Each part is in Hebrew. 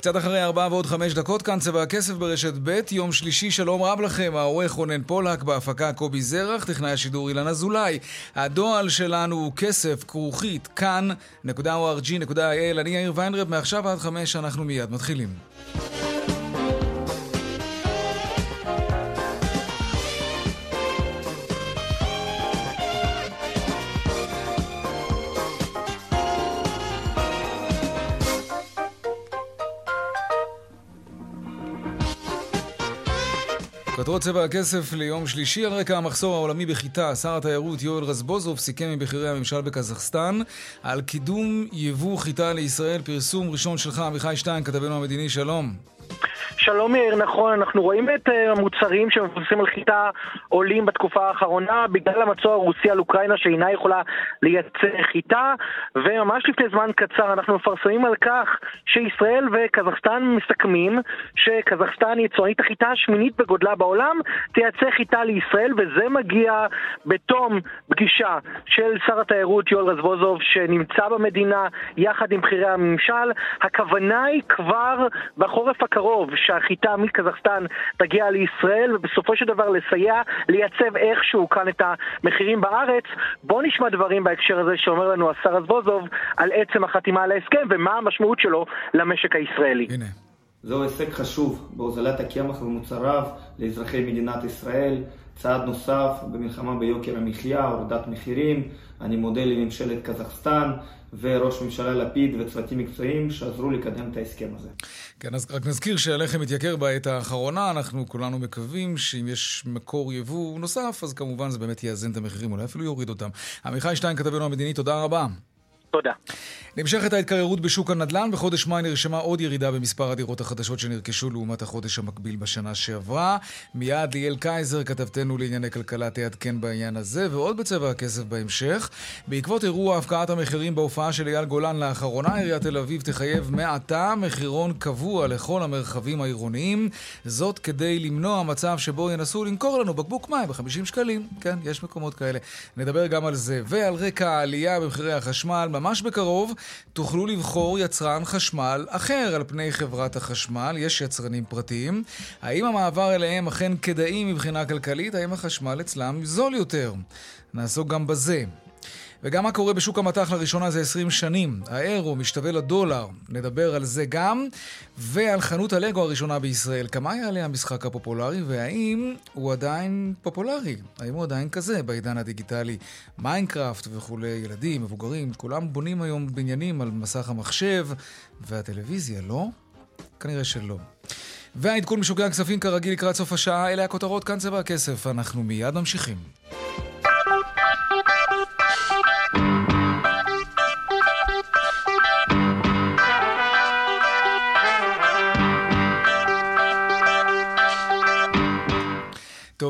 קצת אחרי ארבעה ועוד חמש דקות, כאן צבע הכסף ברשת ב', יום שלישי, שלום רב לכם, העורך רונן פולק, בהפקה קובי זרח, טכנאי השידור אילן אזולאי. הדועל שלנו הוא כסף, כרוכית, כאן.org.il, אני יאיר ויינרב, מעכשיו עד חמש אנחנו מיד מתחילים. כותרות צבע הכסף ליום שלישי על רקע המחסור העולמי בחיטה, שר התיירות יואל רזבוזוב סיכם עם בכירי הממשל בקזחסטן על קידום יבוא חיטה לישראל. פרסום ראשון שלך, עמיחי שטיין, כתבנו המדיני, שלום. שלום יאיר, נכון, אנחנו רואים את אה, המוצרים שמבוססים על חיטה עולים בתקופה האחרונה בגלל המצור הרוסי על אוקראינה שאינה יכולה לייצר חיטה וממש לפני זמן קצר אנחנו מפרסמים על כך שישראל וקזחסטן מסכמים שקזחסטן יצואנית החיטה השמינית בגודלה בעולם תייצר חיטה לישראל וזה מגיע בתום פגישה של שר התיירות יואל רזבוזוב שנמצא במדינה יחד עם בכירי הממשל. הכוונה היא כבר בחורף הקרוב שהחיטה מקזחסטן תגיע לישראל ובסופו של דבר לסייע לייצב איכשהו כאן את המחירים בארץ. בואו נשמע דברים בהקשר הזה שאומר לנו השר רזבוזוב על עצם החתימה על ההסכם ומה המשמעות שלו למשק הישראלי. הנה. זהו הישג חשוב בהוזלת הקמח ומוצריו לאזרחי מדינת ישראל, צעד נוסף במלחמה ביוקר המחיה, הורדת מחירים. אני מודה לממשלת קזחסטן וראש ממשלה לפיד וצוותים מקצועיים שעזרו לקדם את ההסכם הזה. כן, אז רק נזכיר שהלחם מתייקר בעת האחרונה, אנחנו כולנו מקווים שאם יש מקור יבוא נוסף, אז כמובן זה באמת יאזן את המחירים, אולי אפילו יוריד אותם. עמיחי שטיין, כתבנו המדיני, תודה רבה. תודה. נמשכת ההתקררות בשוק הנדל"ן, בחודש מאי נרשמה עוד ירידה במספר הדירות החדשות שנרכשו לעומת החודש המקביל בשנה שעברה. מיד ליאל קייזר, כתבתנו לענייני כלכלה, תעדכן בעניין הזה, ועוד בצבע הכסף בהמשך. בעקבות אירוע הפקעת המחירים בהופעה של אייל גולן לאחרונה, עיריית תל אביב תחייב מעתה מחירון קבוע לכל המרחבים העירוניים, זאת כדי למנוע מצב שבו ינסו למכור לנו בקבוק מים ב-50 שקלים. כן, יש מקומות כאלה. נדבר גם על זה. ועל רקע העלייה במחירי החשמל, ממש בקרוב תוכלו לבחור יצרן חשמל אחר על פני חברת החשמל. יש יצרנים פרטיים. האם המעבר אליהם אכן כדאי מבחינה כלכלית? האם החשמל אצלם זול יותר? נעסוק גם בזה. וגם מה קורה בשוק המטח לראשונה זה 20 שנים. האירו משתווה לדולר, נדבר על זה גם, ועל חנות הלגו הראשונה בישראל. כמה יעלה המשחק הפופולרי, והאם הוא עדיין פופולרי? האם הוא עדיין כזה בעידן הדיגיטלי? מיינקראפט וכולי, ילדים, מבוגרים, כולם בונים היום בניינים על מסך המחשב והטלוויזיה, לא? כנראה שלא. והעדכון משוקי הכספים כרגיל לקראת סוף השעה, אלה הכותרות, כאן צבע הכסף. אנחנו מיד ממשיכים.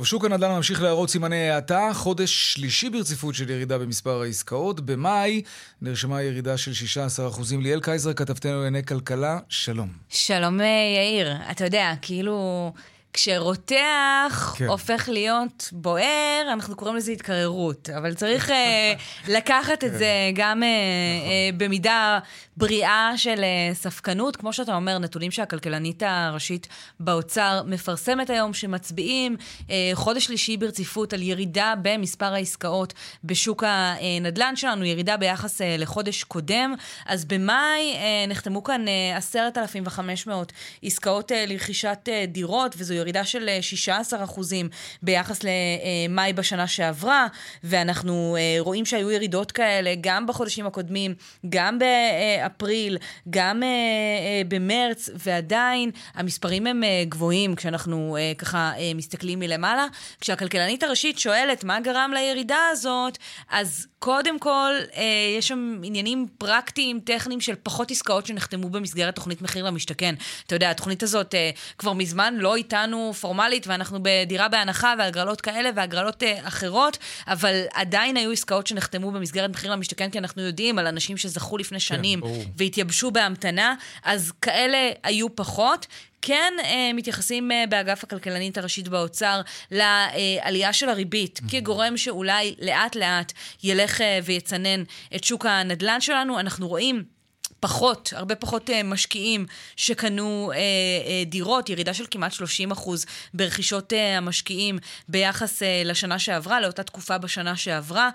טוב, שוק הנדל"ן ממשיך להראות סימני האטה, חודש שלישי ברציפות של ירידה במספר העסקאות. במאי נרשמה ירידה של 16%. ליאל קייזר, כתבתנו לענייני כלכלה, שלום. שלום יאיר. אתה יודע, כאילו... כשרותח כן. הופך להיות בוער, אנחנו קוראים לזה התקררות. אבל צריך uh, לקחת את זה גם uh, uh, במידה בריאה של uh, ספקנות. כמו שאתה אומר, נתונים שהכלכלנית הראשית באוצר מפרסמת היום, שמצביעים uh, חודש שלישי ברציפות על ירידה במספר העסקאות בשוק הנדל"ן שלנו, ירידה ביחס uh, לחודש קודם. אז במאי uh, נחתמו כאן uh, 10,500 עסקאות uh, לרכישת uh, דירות, וזו ירידה של 16 אחוזים ביחס למאי בשנה שעברה, ואנחנו רואים שהיו ירידות כאלה גם בחודשים הקודמים, גם באפריל, גם במרץ, ועדיין המספרים הם גבוהים כשאנחנו ככה מסתכלים מלמעלה. כשהכלכלנית הראשית שואלת מה גרם לירידה הזאת, אז קודם כל, אה, יש שם עניינים פרקטיים, טכניים של פחות עסקאות שנחתמו במסגרת תוכנית מחיר למשתכן. אתה יודע, התוכנית הזאת אה, כבר מזמן לא איתנו פורמלית, ואנחנו בדירה בהנחה והגרלות כאלה והגרלות אה, אחרות, אבל עדיין היו עסקאות שנחתמו במסגרת מחיר למשתכן, כי אנחנו יודעים על אנשים שזכו לפני כן, שנים כן, והתייבשו בהמתנה, אז כאלה היו פחות. כן אה, מתייחסים אה, באגף הכלכלנית הראשית באוצר לעלייה של הריבית mm-hmm. כגורם שאולי לאט-לאט ילך אה, ויצנן את שוק הנדל"ן שלנו. אנחנו רואים... פחות, הרבה פחות uh, משקיעים שקנו uh, uh, דירות, ירידה של כמעט 30 אחוז ברכישות המשקיעים ביחס לשנה שעברה, לאותה תקופה בשנה שעברה.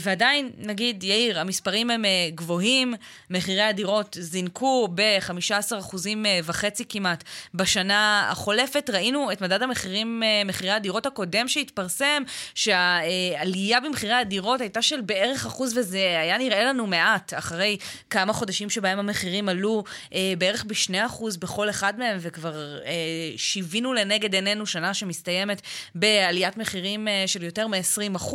ועדיין, נגיד, יאיר, המספרים הם גבוהים, מחירי הדירות זינקו ב-15 אחוזים uh, וחצי כמעט בשנה החולפת. ראינו את מדד המחירים, מחירי הדירות הקודם שהתפרסם, שהעלייה במחירי הדירות הייתה של בערך אחוז, וזה היה נראה לנו מעט, אחרי כמה חודשים שבהם המחירים עלו אה, בערך ב-2% בכל אחד מהם, וכבר אה, שיווינו לנגד עינינו שנה שמסתיימת בעליית מחירים אה, של יותר מ-20%,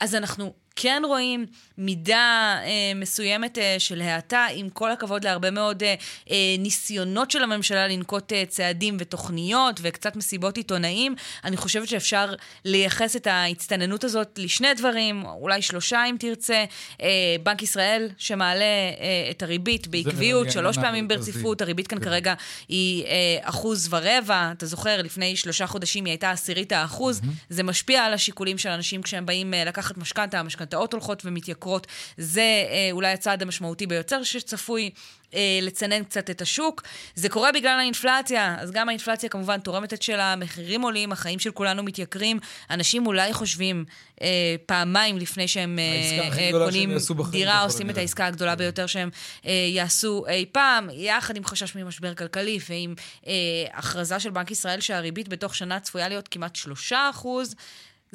אז אנחנו כן רואים מידה אה, מסוימת אה, של האטה, עם כל הכבוד להרבה מאוד אה, אה, ניסיונות של הממשלה לנקוט אה, צעדים ותוכניות וקצת מסיבות עיתונאים. אני חושבת שאפשר לייחס את ההצטננות הזאת לשני דברים, אולי שלושה אם תרצה. אה, בנק ישראל שמעלה אה, את הריבית בעקביות, שלוש פעמים ברציפות, הריבית כאן כן. כרגע היא אה, אחוז ורבע. אתה זוכר, לפני שלושה חודשים היא הייתה עשירית האחוז. זה משפיע על השיקולים של אנשים כשהם באים אה, לקחת משכנתה, המשכנתאות הולכות ומתייקרות. זה אה, אולי הצעד המשמעותי ביותר שצפוי אה, לצנן קצת את השוק. זה קורה בגלל האינפלציה, אז גם האינפלציה כמובן תורמת את שלה, המחירים עולים, החיים של כולנו מתייקרים. אנשים אולי חושבים אה, פעמיים לפני שהם אה, אה, קונים דירה, עושים את העסקה הגדולה ביותר שהם אה, יעשו אי פעם, יחד עם חשש ממשבר כלכלי ועם אה, הכרזה של בנק ישראל שהריבית בתוך שנה צפויה להיות כמעט שלושה אחוז.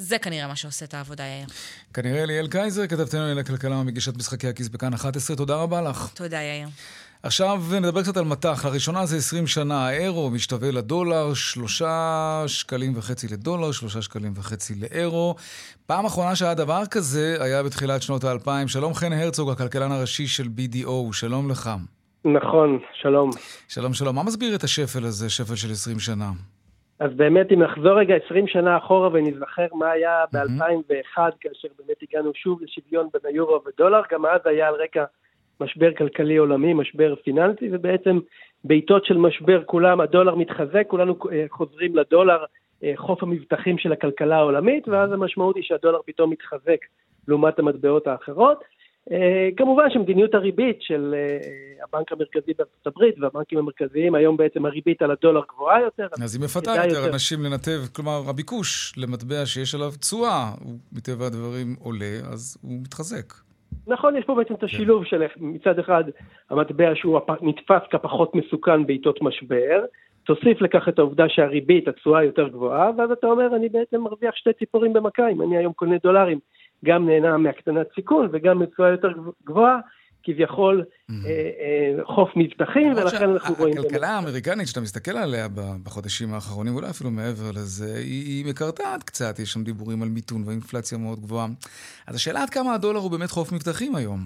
זה כנראה מה שעושה את העבודה, יאיר. כנראה ליאל קייזר, כתבתנו על הכלכלה מגישת משחקי הכיס בכאן 11, תודה רבה לך. תודה, יאיר. עכשיו נדבר קצת על מטח. לראשונה זה 20 שנה, האירו משתווה לדולר, שלושה שקלים וחצי לדולר, שלושה שקלים וחצי לאירו. פעם אחרונה שהיה דבר כזה היה בתחילת שנות האלפיים. שלום חן הרצוג, הכלכלן הראשי של BDO, שלום לך. נכון, שלום. שלום, שלום. מה מסביר את השפל הזה, שפל של 20 שנה? אז באמת, אם נחזור רגע 20 שנה אחורה ונזכר מה היה ב-2001, כאשר באמת הגענו שוב לשוויון בין היורו ודולר, גם אז היה על רקע משבר כלכלי עולמי, משבר פיננסי, ובעצם בעיתות של משבר כולם, הדולר מתחזק, כולנו אה, חוזרים לדולר, אה, חוף המבטחים של הכלכלה העולמית, ואז המשמעות היא שהדולר פתאום מתחזק לעומת המטבעות האחרות. אה, כמובן שמדיניות הריבית של אה, הבנק המרכזי בארצות הברית והבנקים המרכזיים, היום בעצם הריבית על הדולר גבוהה יותר. אז היא מפתה יותר, יותר אנשים לנתב, כלומר הביקוש למטבע שיש עליו תשואה, הוא מטבע הדברים עולה, אז הוא מתחזק. נכון, יש פה בעצם את השילוב של מצד אחד המטבע שהוא נתפס כפחות מסוכן בעיתות משבר, תוסיף לכך את העובדה שהריבית, התשואה יותר גבוהה, ואז אתה אומר, אני בעצם מרוויח שתי ציפורים במכה, אם אני היום קונה דולרים גם נהנה מהקטנת סיכון וגם מתשואה יותר גבוהה, כביכול mm-hmm. אה, אה, חוף מבטחים, ולכן אנחנו רואים... הכלכלה האמריקנית, שאתה מסתכל עליה בחודשים האחרונים, אולי אפילו מעבר לזה, היא, היא מקרטעת קצת, יש שם דיבורים על מיתון ואינפלציה מאוד גבוהה. אז השאלה עד כמה הדולר הוא באמת חוף מבטחים היום.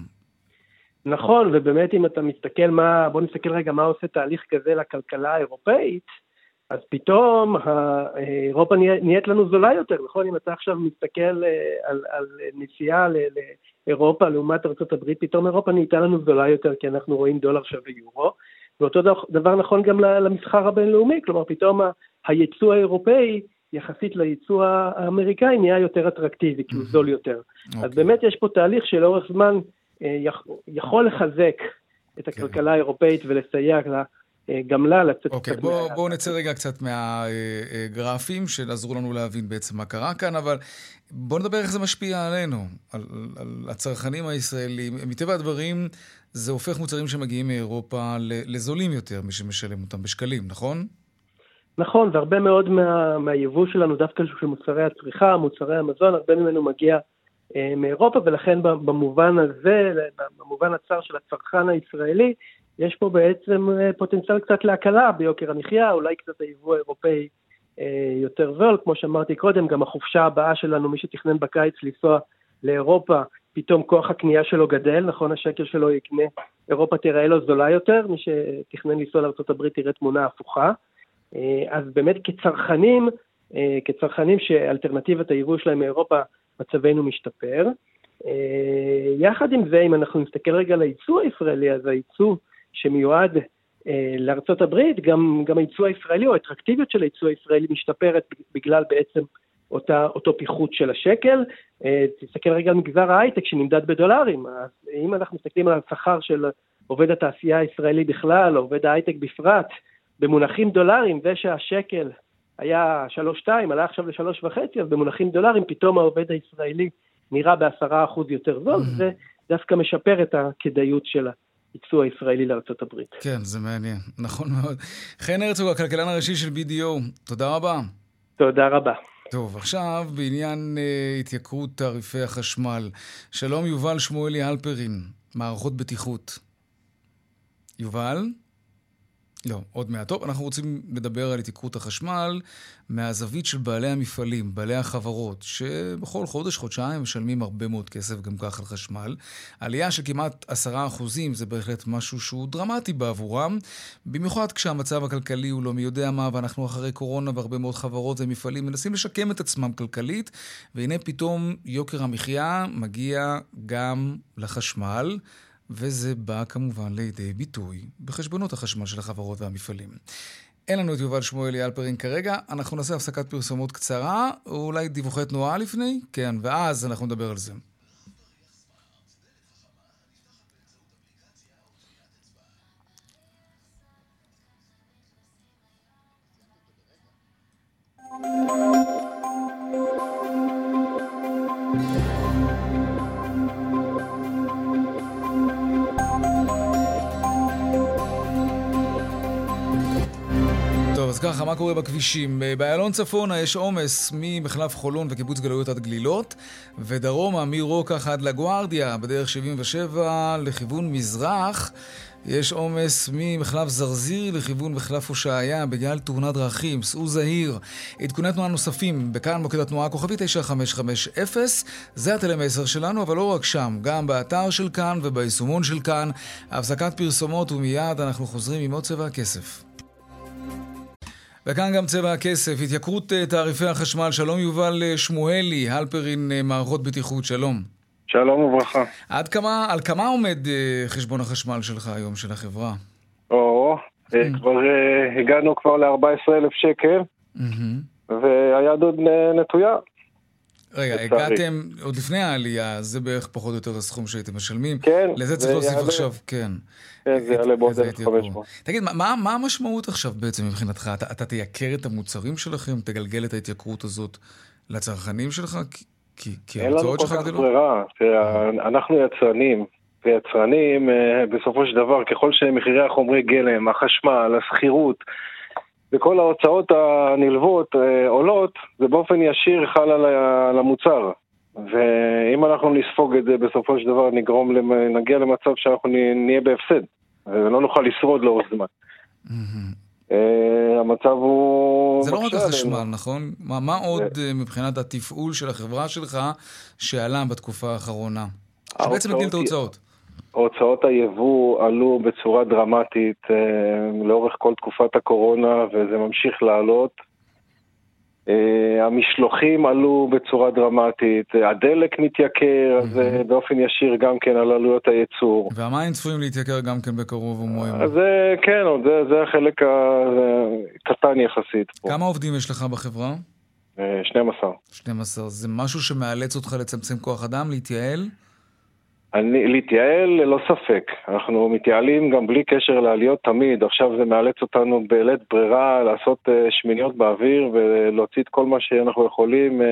נכון, ובאמת אם אתה מסתכל מה, בוא נסתכל רגע מה עושה תהליך כזה לכלכלה האירופאית, אז פתאום אירופה נהיית לנו זולה יותר, נכון? אם אתה עכשיו מסתכל אה, על, על נסיעה לאירופה לעומת ארה"ב, פתאום אירופה נהייתה לנו זולה יותר כי אנחנו רואים דולר שווה יורו. ואותו דבר נכון גם למסחר הבינלאומי, כלומר פתאום הייצוא האירופאי יחסית לייצוא האמריקאי נהיה יותר אטרקטיבי, כי הוא mm-hmm. זול יותר. אז אוקיי. באמת יש פה תהליך שלאורך זמן אה, יכול לחזק את כן. הכלכלה האירופאית ולסייע לה גם לה לצאת okay, קצת... אוקיי, בואו בוא נצא רגע קצת מהגרפים שעזרו לנו להבין בעצם מה קרה כאן, אבל בואו נדבר איך זה משפיע עלינו, על, על הצרכנים הישראלים. מטבע הדברים, זה הופך מוצרים שמגיעים מאירופה לזולים יותר, מי שמשלם אותם בשקלים, נכון? נכון, והרבה מאוד מה, מהיבוא שלנו, דווקא של מוצרי הצריכה, מוצרי המזון, הרבה ממנו מגיע אה, מאירופה, ולכן במובן הזה, במובן הצר של הצרכן הישראלי, יש פה בעצם אה, פוטנציאל קצת להקלה ביוקר המחיה, אולי קצת היבוא האירופאי אה, יותר זול, כמו שאמרתי קודם, גם החופשה הבאה שלנו, מי שתכנן בקיץ לנסוע לאירופה, פתאום כוח הקנייה שלו גדל, נכון, השקל שלו יקנה, אירופה תיראה לו זולה יותר, מי שתכנן לנסוע לארה"ב תראה תמונה הפוכה. אה, אז באמת כצרכנים, כצרכנים שאלטרנטיבת היבוא שלהם מאירופה, מצבנו משתפר. יחד עם זה, אם אנחנו נסתכל רגע על הייצוא הישראלי, אז הייצוא שמיועד לארצות הברית, גם, גם הייצוא הישראלי או האטרקטיביות של הייצוא הישראלי משתפרת בגלל בעצם אותה, אותו פיחות של השקל. תסתכל רגע על מגזר ההייטק שנמדד בדולרים. אז אם אנחנו מסתכלים על השכר של עובד התעשייה הישראלי בכלל, או עובד ההייטק בפרט, במונחים דולרים, זה שהשקל היה 3.2, עלה עכשיו ל-3.5, אז במונחים דולרים פתאום העובד הישראלי נראה בעשרה אחוז יותר זול, mm-hmm. זה דווקא משפר את הכדאיות של הייצוא הישראלי לארצות הברית. כן, זה מעניין, נכון מאוד. חן הרצוג, הכלכלן הראשי של BDO, תודה רבה. תודה רבה. טוב, עכשיו בעניין uh, התייקרות תעריפי החשמל. שלום יובל שמואלי אלפרין, מערכות בטיחות. יובל? לא, עוד מעט. טוב, אנחנו רוצים לדבר על התייקרות החשמל מהזווית של בעלי המפעלים, בעלי החברות, שבכל חודש, חודשיים משלמים הרבה מאוד כסף גם כך על חשמל. עלייה של כמעט עשרה אחוזים זה בהחלט משהו שהוא דרמטי בעבורם, במיוחד כשהמצב הכלכלי הוא לא מי יודע מה, ואנחנו אחרי קורונה והרבה מאוד חברות ומפעלים מנסים לשקם את עצמם כלכלית, והנה פתאום יוקר המחיה מגיע גם לחשמל. וזה בא כמובן לידי ביטוי בחשבונות החשמל של החברות והמפעלים. אין לנו את יובל שמואלי אלפרין כרגע, אנחנו נעשה הפסקת פרסומות קצרה, או אולי דיווחי תנועה לפני? כן, ואז אנחנו נדבר על זה. ככה, מה קורה בכבישים? אה, באיילון צפונה יש עומס ממחלף חולון וקיבוץ גלויות עד גלילות, ודרומה מרוקח עד לגוארדיה, בדרך 77 לכיוון מזרח. יש עומס ממחלף זרזיר לכיוון מחלף הושעיה בגלל תאונת דרכים, סעו זהיר. עדכוני תנועה נוספים, בכאן מוקד התנועה הכוכבית 9550, זה הטלמסר שלנו, אבל לא רק שם, גם באתר של כאן וביישומון של כאן. הפסקת פרסומות ומיד אנחנו חוזרים עם עוד צבע הכסף. וכאן גם צבע הכסף, התייקרות אה, תעריפי החשמל. שלום יובל אה, שמואלי, הלפרין אה, מערכות בטיחות, שלום. שלום וברכה. עד כמה, על כמה עומד חשבון החשמל שלך היום, של החברה? או, mm. כבר הגענו כבר ל-14,000 שקל, mm-hmm. והיד עוד נטויה. רגע, הגעתם עוד לפני העלייה, זה בערך פחות או יותר הסכום שהייתם משלמים. כן. לזה צריך להוסיף עכשיו, כן. כן, זה יעלה בעוד 1,500. תגיד, מה, מה המשמעות עכשיו בעצם מבחינתך? אתה, אתה תייקר את המוצרים שלכם? תגלגל את ההתייקרות הזאת לצרכנים שלך? כי, כי ההוצאות שלך גדלות? אין לנו כל כך ברירה. אנחנו יצרנים, ויצרנים, אה, בסופו של דבר, ככל שמחירי החומרי גלם, החשמל, השכירות, וכל ההוצאות הנלוות אה, עולות, זה באופן ישיר חל על המוצר. ואם אנחנו נספוג את זה, בסופו של דבר נגרום, נגיע למצב שאנחנו נהיה בהפסד, ולא נוכל לשרוד לאורך זמן. אה, המצב הוא... זה לא רק החשמל, נכון? מה עוד אה, מבחינת התפעול של החברה שלך שעלה בתקופה האחרונה? שבעצם הגדיל את ההוצאות. הוצאות היבוא עלו בצורה דרמטית אה, לאורך כל תקופת הקורונה וזה ממשיך לעלות. אה, המשלוחים עלו בצורה דרמטית, הדלק מתייקר, אז באופן ישיר גם כן על עלויות הייצור. והמים צפויים להתייקר גם כן בקרוב ומועם. זה כן, זה, זה החלק הקטן יחסית פה. כמה עובדים יש לך בחברה? 12. אה, 12. זה משהו שמאלץ אותך לצמצם כוח אדם, להתייעל? אני, להתייעל ללא ספק, אנחנו מתייעלים גם בלי קשר לעליות תמיד, עכשיו זה מאלץ אותנו בלית ברירה לעשות uh, שמיניות באוויר ולהוציא את כל מה שאנחנו יכולים uh,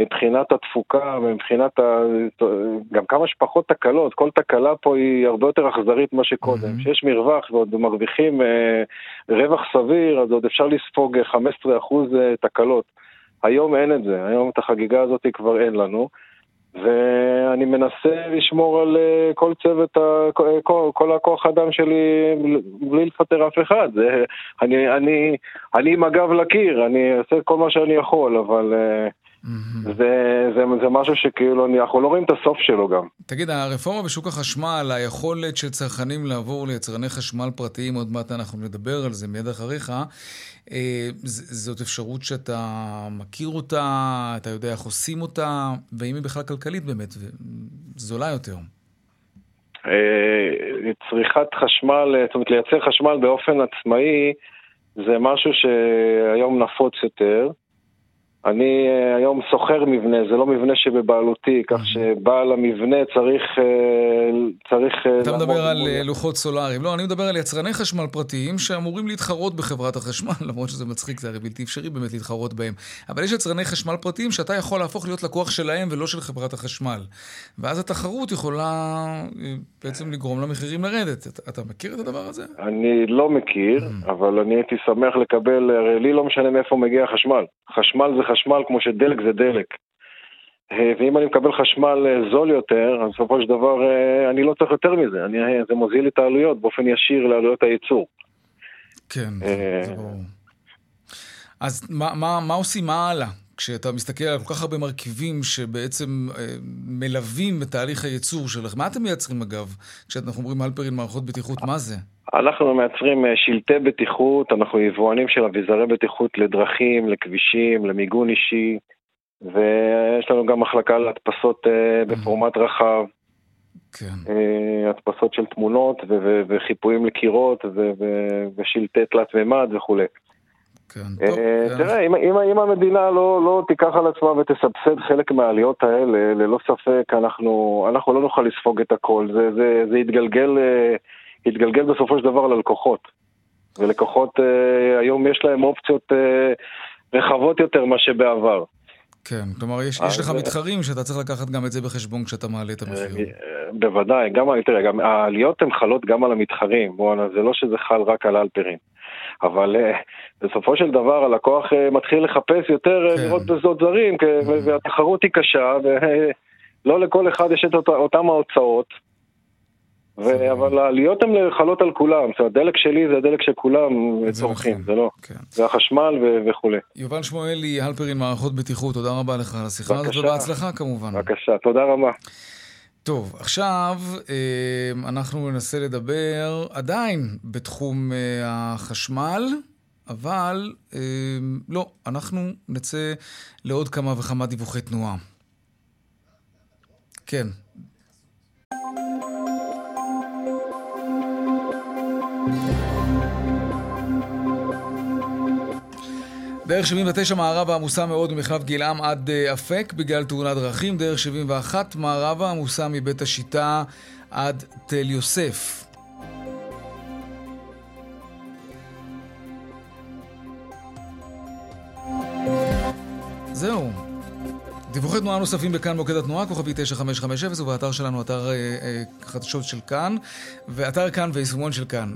מבחינת התפוקה ומבחינת ה... גם כמה שפחות תקלות, כל תקלה פה היא הרבה יותר אכזרית ממה שקודם. כשיש mm-hmm. מרווח ועוד מרוויחים אה, רווח סביר, אז עוד אפשר לספוג 15% אה, תקלות. היום אין את זה, היום את החגיגה הזאת כבר אין לנו. ואני מנסה לשמור על uh, כל צוות, ה, כל, כל הכוח האדם שלי בלי לפטר אף אחד. אני, אני, אני עם הגב לקיר, אני אעשה כל מה שאני יכול, אבל uh, Mm-hmm. זה, זה, זה משהו שכאילו, אנחנו לא רואים את הסוף שלו גם. תגיד, הרפורמה בשוק החשמל, היכולת של צרכנים לעבור ליצרני חשמל פרטיים, עוד מעט אנחנו נדבר על זה מיד אחריך, אה, זאת אפשרות שאתה מכיר אותה, אתה יודע איך עושים אותה, ואם היא בכלל כלכלית באמת, זולה יותר. אה, צריכת חשמל, זאת אומרת לייצר חשמל באופן עצמאי, זה משהו שהיום נפוץ יותר. אני אה, היום שוכר מבנה, זה לא מבנה שבבעלותי, כך שבעל המבנה צריך... אה, צריך אה, אתה מדבר על לוחות סולאריים. לא, אני מדבר על יצרני חשמל פרטיים שאמורים להתחרות בחברת החשמל, למרות שזה מצחיק, זה הרי בלתי אפשרי באמת להתחרות בהם. אבל יש יצרני חשמל פרטיים שאתה יכול להפוך להיות לקוח שלהם ולא של חברת החשמל. ואז התחרות יכולה בעצם לגרום למחירים לרדת. אתה מכיר את הדבר הזה? אני לא מכיר, אבל אני הייתי שמח לקבל, הרי לי לא משנה מאיפה מגיע החשמל. חשמל זה חשמל כמו שדלק זה דלק. אה, ואם אני מקבל חשמל אה, זול יותר, אז בסופו של דבר אה, אני לא צריך יותר מזה, אני, זה מוזיל את העלויות באופן ישיר לעלויות הייצור. כן, זה ברור. אז מה, מה, מה עושים, מה הלאה? כשאתה מסתכל על כל כך הרבה מרכיבים שבעצם אה, מלווים את תהליך הייצור שלך, מה אתם מייצרים אגב? כשאנחנו אומרים הלפרין מערכות בטיחות, מה זה? אנחנו מייצרים אה, שלטי בטיחות, אנחנו יבואנים של אביזרי בטיחות לדרכים, לכבישים, למיגון אישי, ויש לנו גם מחלקה להדפסות אה, בפורמט רחב. כן. הדפסות של תמונות וחיפויים לקירות ושלטי תלת מימד וכולי. כן, טוב. תראה, אם, אם, אם המדינה לא, לא תיקח על עצמה ותסבסד חלק מהעליות האלה, ללא ספק אנחנו, אנחנו לא נוכל לספוג את הכל. זה, זה, זה יתגלגל יתגלגל בסופו של דבר ללקוחות. ולקוחות אה, היום יש להם אופציות אה, רחבות יותר מאשר בעבר. כן, כלומר יש, יש לך מתחרים שאתה צריך לקחת גם את זה בחשבון כשאתה מעלה את המחיר. אה, בוודאי, גם, תראה, גם העליות הן חלות גם על המתחרים, בואנה, זה לא שזה חל רק על אלפרים. אבל בסופו של דבר הלקוח מתחיל לחפש יותר כן. לראות בזאת זרים, והתחרות היא קשה, ולא לכל אחד יש את אותם ההוצאות. ו... אבל העליות הן חלות על כולם, זאת אומרת, הדלק שלי זה הדלק שכולם צורכים, נכון, זה לא. כן. זה החשמל ו... וכולי. יובל שמואלי, הלפרין, מערכות בטיחות, תודה רבה לך על השיחה הזאת, ובהצלחה כמובן. בבקשה, תודה רבה. טוב, עכשיו אה, אנחנו ננסה לדבר עדיין בתחום אה, החשמל, אבל אה, לא, אנחנו נצא לעוד כמה וכמה דיווחי תנועה. כן. דרך 79 מערבה עמוסה מאוד ממחלף גילעם עד אה, אפק בגלל תאונת דרכים. דרך 71 מערבה עמוסה מבית השיטה עד תל יוסף. זהו. דיווחי תנועה נוספים בכאן מוקד התנועה, כוכבי 9550, ובאתר שלנו, אתר אה, אה, חדשות של כאן, ואתר כאן ויישומון של כאן.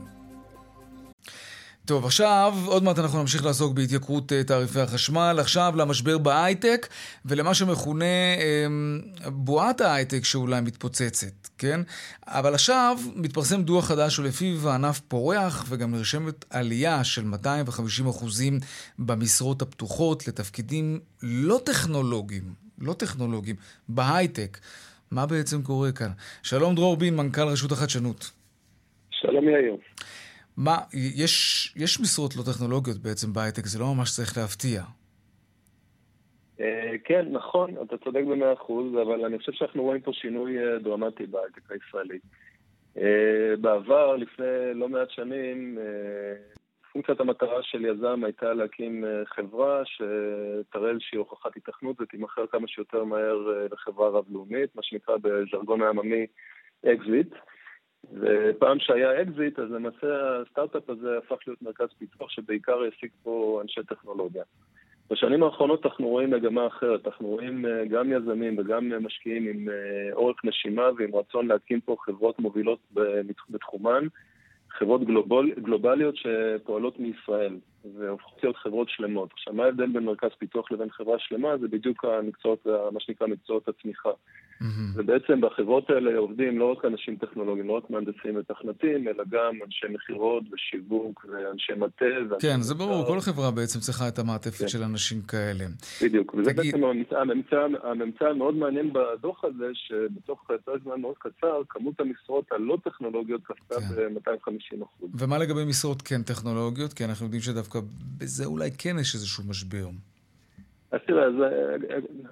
טוב, עכשיו, עוד מעט אנחנו נמשיך לעסוק בהתייקרות אה, תעריפי החשמל. עכשיו למשבר בהייטק ולמה שמכונה אה, בועת ההייטק שאולי מתפוצצת, כן? אבל עכשיו מתפרסם דוח חדש שלפיו הענף פורח וגם נרשמת עלייה של 250 אחוזים במשרות הפתוחות לתפקידים לא טכנולוגיים, לא טכנולוגיים, בהייטק. מה בעצם קורה כאן? שלום דרור בין, מנכ"ל רשות החדשנות. שלום יאיר. מה, יש, יש משרות לא טכנולוגיות בעצם בהייטק, זה לא ממש צריך להפתיע. אה, כן, נכון, אתה צודק במאה אחוז, אבל אני חושב שאנחנו רואים פה שינוי אה, דרמטי בהייטק הישראלי. אה, בעבר, לפני לא מעט שנים, פונקציית המטרה של יזם הייתה להקים חברה שתראה איזושהי הוכחת היתכנות ותימכר כמה שיותר מהר לחברה רב-לאומית, מה שנקרא בז'רגון העממי אקזיט. ופעם שהיה אקזיט, אז למעשה הסטארט-אפ הזה הפך להיות מרכז פיתוח שבעיקר העסיק פה אנשי טכנולוגיה. בשנים האחרונות אנחנו רואים מגמה אחרת, אנחנו רואים אה, גם יזמים וגם משקיעים עם אורך נשימה ועם רצון להתקין פה חברות מובילות בתחומן, חברות גלובל, גלובליות שפועלות מישראל. והופכות להיות חברות שלמות. עכשיו, מה ההבדל בין מרכז פיתוח לבין חברה שלמה? זה בדיוק המקצועות, מה שנקרא מקצועות הצמיחה. Mm-hmm. ובעצם בחברות האלה עובדים לא רק אנשים טכנולוגיים, לא רק מהנדסים ותכנתים, אלא גם אנשי מכירות ושיווק ואנשי מטה. כן, זה ברור, כל חברה בעצם צריכה את המעטפת כן. של אנשים כאלה. בדיק, וזה תגיד... בעצם הממצא, הממצא המאוד מעניין בדוח הזה, שבתוך פרק זמן מאוד קצר, כמות המשרות הלא טכנולוגיות קפצה כן. ב-250%. ומה לגבי משרות כן טכנולוגיות? כי אנחנו יודעים שדווקא דווקא בזה אולי כן יש איזשהו משבר. אז תראה, אז, אה,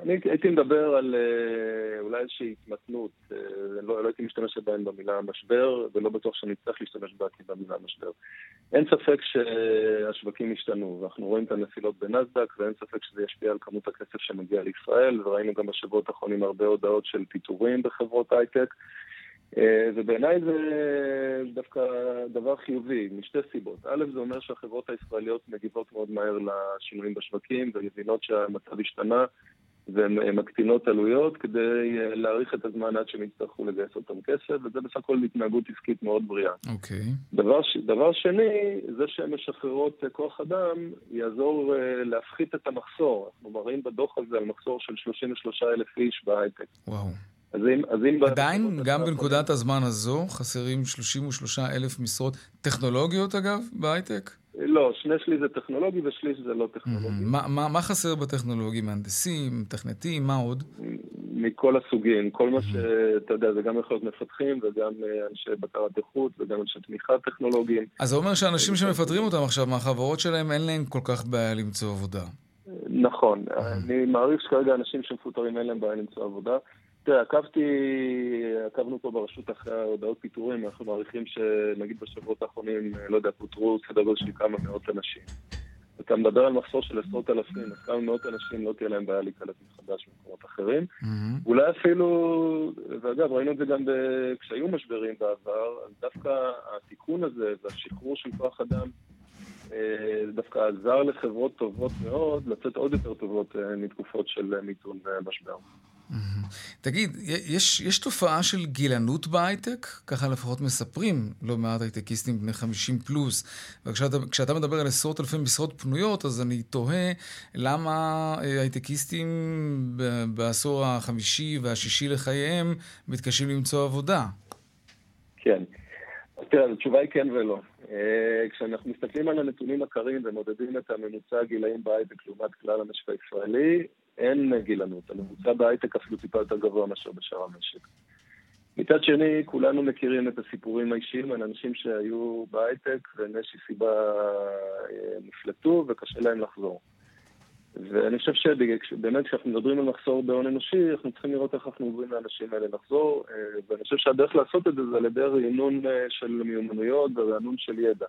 אני הייתי מדבר על אה, אולי איזושהי התמתנות. אה, לא, לא הייתי משתמש עדיין במילה משבר, ולא בטוח שאני אצטרך להשתמש בעתיד במילה משבר. אין ספק שהשווקים השתנו, ואנחנו רואים את הנפילות בנסדק, ואין ספק שזה ישפיע על כמות הכסף שמגיע לישראל, וראינו גם בשבועות האחרונים הרבה הודעות של פיטורים בחברות הייטק. אה, ובעיניי זה דווקא דבר חיובי, משתי סיבות. א', זה אומר שהחברות הישראליות מגיבות מאוד מהר לשינויים בשווקים ומבינות שהמצב השתנה והן מקטינות עלויות כדי אה, להאריך את הזמן עד שהם יצטרכו לגייס אותם כסף, וזה בסך הכל התנהגות עסקית מאוד בריאה. אוקיי. Okay. דבר, דבר שני, זה שהן משחררות כוח אדם יעזור uh, להפחית את המחסור. אנחנו מראים בדוח הזה על מחסור של 33 אלף איש בהייטק. וואו. Wow. אז אם, אז אם עדיין, גם בנקודת הזמן הזו, חסרים 33 אלף משרות טכנולוגיות, אגב, בהייטק? לא, שני שליש זה טכנולוגי ושליש זה לא טכנולוגי. Mm-hmm. מה, מה, מה חסר בטכנולוגי? מהנדסים, מתכנתים, מה עוד? מכל הסוגים, כל מה שאתה יודע, זה גם יכול להיות מפתחים וגם אה, אנשי בקרת איכות וגם אנשי תמיכה טכנולוגיים. אז זה אומר שאנשים שמפטרים אותם עכשיו מהחברות שלהם, אין להם כל כך בעיה למצוא עבודה. נכון, אני מעריך שכרגע אנשים שמפוטרים אין להם בעיה למצוא עבודה. תראה, עקבתי, עקבנו פה ברשות אחרי ההודעות פיטורים, אנחנו מעריכים שנגיד בשבועות האחרונים, לא יודע, פוטרו סדר גודל של כמה מאות אנשים. אתה מדבר על מחסור של עשרות אלפים, אז כמה מאות אנשים לא תהיה להם בעיה להיקלט מחדש במקומות אחרים. Mm-hmm. אולי אפילו, ואגב, ראינו את זה גם כשהיו משברים בעבר, אז דווקא התיקון הזה והשחרור של כוח אדם אה, דווקא עזר לחברות טובות מאוד לצאת עוד יותר טובות אה, מתקופות של מיתון אה, משבר. תגיד, יש, יש תופעה של גילנות בהייטק? ככה לפחות מספרים לא מעט הייטקיסטים בני 50 פלוס. וכשאתה מדבר על עשרות אלפי משרות פנויות, אז אני תוהה למה אה, הייטקיסטים בעשור החמישי והשישי לחייהם מתקשים למצוא עבודה. כן. תראה, התשובה היא כן ולא. אה, כשאנחנו מסתכלים על הנתונים הקרים ומודדים את הממוצע הגילאים בהייטק לעומת כלל המשק הישראלי, אין גילנות. הממוצע בהייטק אפילו טיפה יותר גבוה מאשר בשאר המשק. מצד שני, כולנו מכירים את הסיפורים האישיים על אנשים שהיו בהייטק ומאיזושהי סיבה אה, נפלטו וקשה להם לחזור. ואני חושב שבאמת כשאנחנו מדברים על מחסור בהון אנושי, אנחנו צריכים לראות איך אנחנו עוברים לאנשים האלה לחזור, אה, ואני חושב שהדרך לעשות את זה זה על ידי רענון אה, של מיומנויות ורענון של ידע.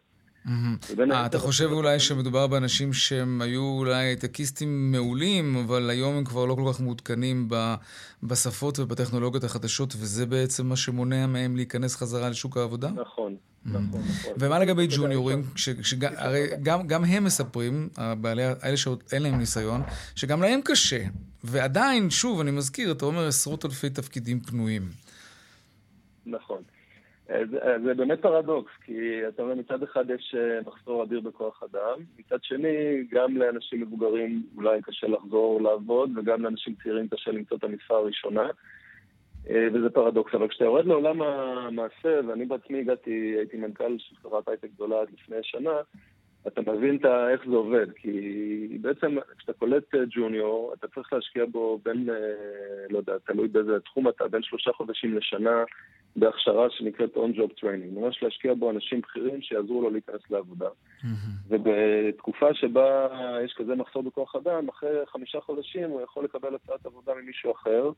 אה, אתה חושב אולי שמדובר באנשים שהם היו אולי הייטקיסטים מעולים, אבל היום הם כבר לא כל כך מעודכנים בשפות ובטכנולוגיות החדשות, וזה בעצם מה שמונע מהם להיכנס חזרה לשוק העבודה? נכון. נכון, נכון. ומה לגבי ג'וניורים? הרי גם הם מספרים, אלה שעוד אין להם ניסיון, שגם להם קשה. ועדיין, שוב, אני מזכיר, אתה אומר עשרות אלפי תפקידים פנויים. נכון. זה, זה באמת פרדוקס, כי אתה אומר, מצד אחד יש אה, מחסור אדיר בכוח אדם, מצד שני, גם לאנשים מבוגרים אולי קשה לחזור לעבוד, וגם לאנשים צעירים קשה למצוא את המשרה הראשונה, אה, וזה פרדוקס. אבל כשאתה יורד לעולם המעשה, ואני בעצמי הגעתי, הייתי מנכ"ל של חברת הייטק גדולה עד לפני שנה, אתה מבין איך זה עובד, כי בעצם כשאתה קולט אה, ג'וניור, אתה צריך להשקיע בו בין, לא יודע, תלוי באיזה תחום אתה, בין שלושה חודשים לשנה בהכשרה שנקראת on-job training, ממש להשקיע בו אנשים בכירים שיעזרו לו להיכנס לעבודה. Mm-hmm. ובתקופה שבה יש כזה מחסור בכוח אדם, אחרי חמישה חודשים הוא יכול לקבל הצעת עבודה ממישהו אחר.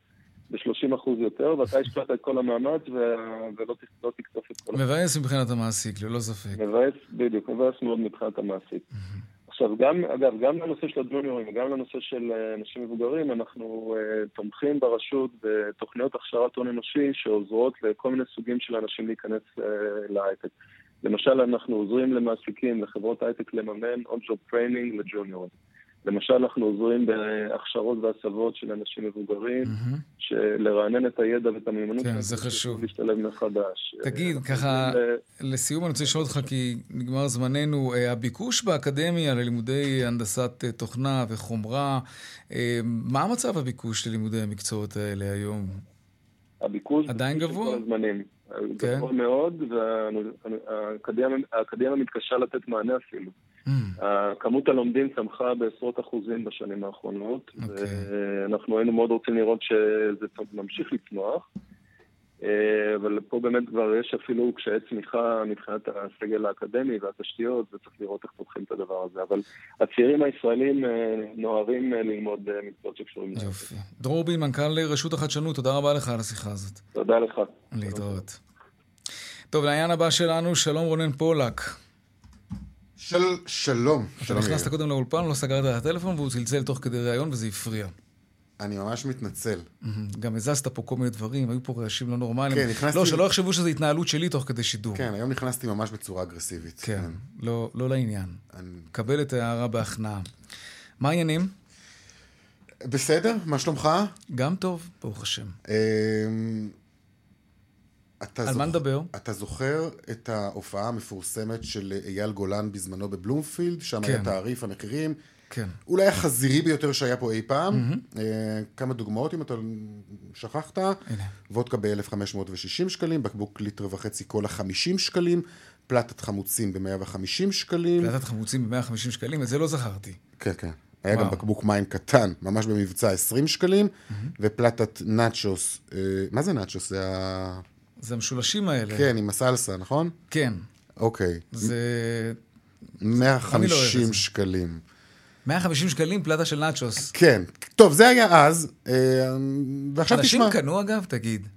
ב-30% יותר, ואתה השקעת את כל המאמץ ולא לא תקטוף את כל... מבאס מבחינת המעסיק, ללא ספק. מבאס, בדיוק, מבאס מאוד מבחינת המעסיק. Mm-hmm. עכשיו, גם, אגב, גם לנושא של הג'וניורים וגם לנושא של אה, אנשים מבוגרים, אנחנו uh, תומכים ברשות בתוכניות הכשרת הון אנושי שעוזרות לכל מיני סוגים של אנשים להיכנס uh, להייטק. למשל, אנחנו עוזרים למעסיקים, לחברות הייטק, לממן on-job training לג'וניורים. למשל, אנחנו עוזרים בהכשרות והסבות של אנשים מבוגרים, mm-hmm. לרענן את הידע ואת המיומנות. כן, זה חשוב. להשתלב מחדש. תגיד, ככה, לסיום אני רוצה לשאול אותך, כי נגמר זמננו, אה, הביקוש באקדמיה ללימודי הנדסת אה, תוכנה וחומרה, אה, מה המצב הביקוש ללימודי המקצועות האלה היום? הביקוש... עדיין גבוה? כן. גבוה מאוד, והאקדמיה מתקשה לתת מענה אפילו. Mm. כמות הלומדים צמחה בעשרות אחוזים בשנים האחרונות, okay. אוקיי. ואנחנו היינו מאוד רוצים לראות שזה ממשיך לצמוח. אה, אבל פה באמת כבר יש אפילו קשיי צמיחה מבחינת הסגל האקדמי והתשתיות, וצריך לראות איך פותחים את הדבר הזה. אבל הצעירים הישראלים אה, נוהרים אה, ללמוד מקצועות שקשורים לזה. יופי. דרור בין, מנכ"ל רשות החדשנות, תודה רבה לך על השיחה הזאת. תודה לך. להתראות. טוב, לעניין הבא שלנו, שלום רונן פולק. של... שלום. אתה נכנסת קודם לאולפן, לא סגרת את הטלפון, והוא צלצל תוך כדי ראיון, וזה הפריע. אני ממש מתנצל. גם הזזת פה כל מיני דברים, היו פה רעשים לא נורמליים. כן, נכנסתי... לא, שלא יחשבו שזו התנהלות שלי תוך כדי שידור. כן, היום נכנסתי ממש בצורה אגרסיבית. כן, כן. לא, לא לעניין. אני... קבל את ההערה בהכנעה. מה העניינים? בסדר, מה שלומך? גם טוב, ברוך השם. אתה על זוכ... מה נדבר? אתה זוכר את ההופעה המפורסמת של אייל גולן בזמנו בבלומפילד? שם כן. היה תעריף המחירים. כן. אולי החזירי ביותר שהיה פה אי פעם. Mm-hmm. כמה דוגמאות, אם אתה שכחת. הנה. וודקה ב-1560 שקלים, בקבוק ליטר וחצי קולה 50 שקלים, פלטת חמוצים ב-150 שקלים. פלטת חמוצים ב-150 שקלים? את זה לא זכרתי. כן, כן. היה וואו. גם בקבוק מים קטן, ממש במבצע 20 שקלים, mm-hmm. ופלטת נאצ'וס, אה, מה זה נאצ'וס? זה ה... זה המשולשים האלה. כן, עם הסלסה, נכון? כן. אוקיי. זה... 150 לא שקלים. 150 שקלים פלטה של נאצ'וס. כן. טוב, זה היה אז, אה, ועכשיו תשמע... אנשים קנו אגב, תגיד.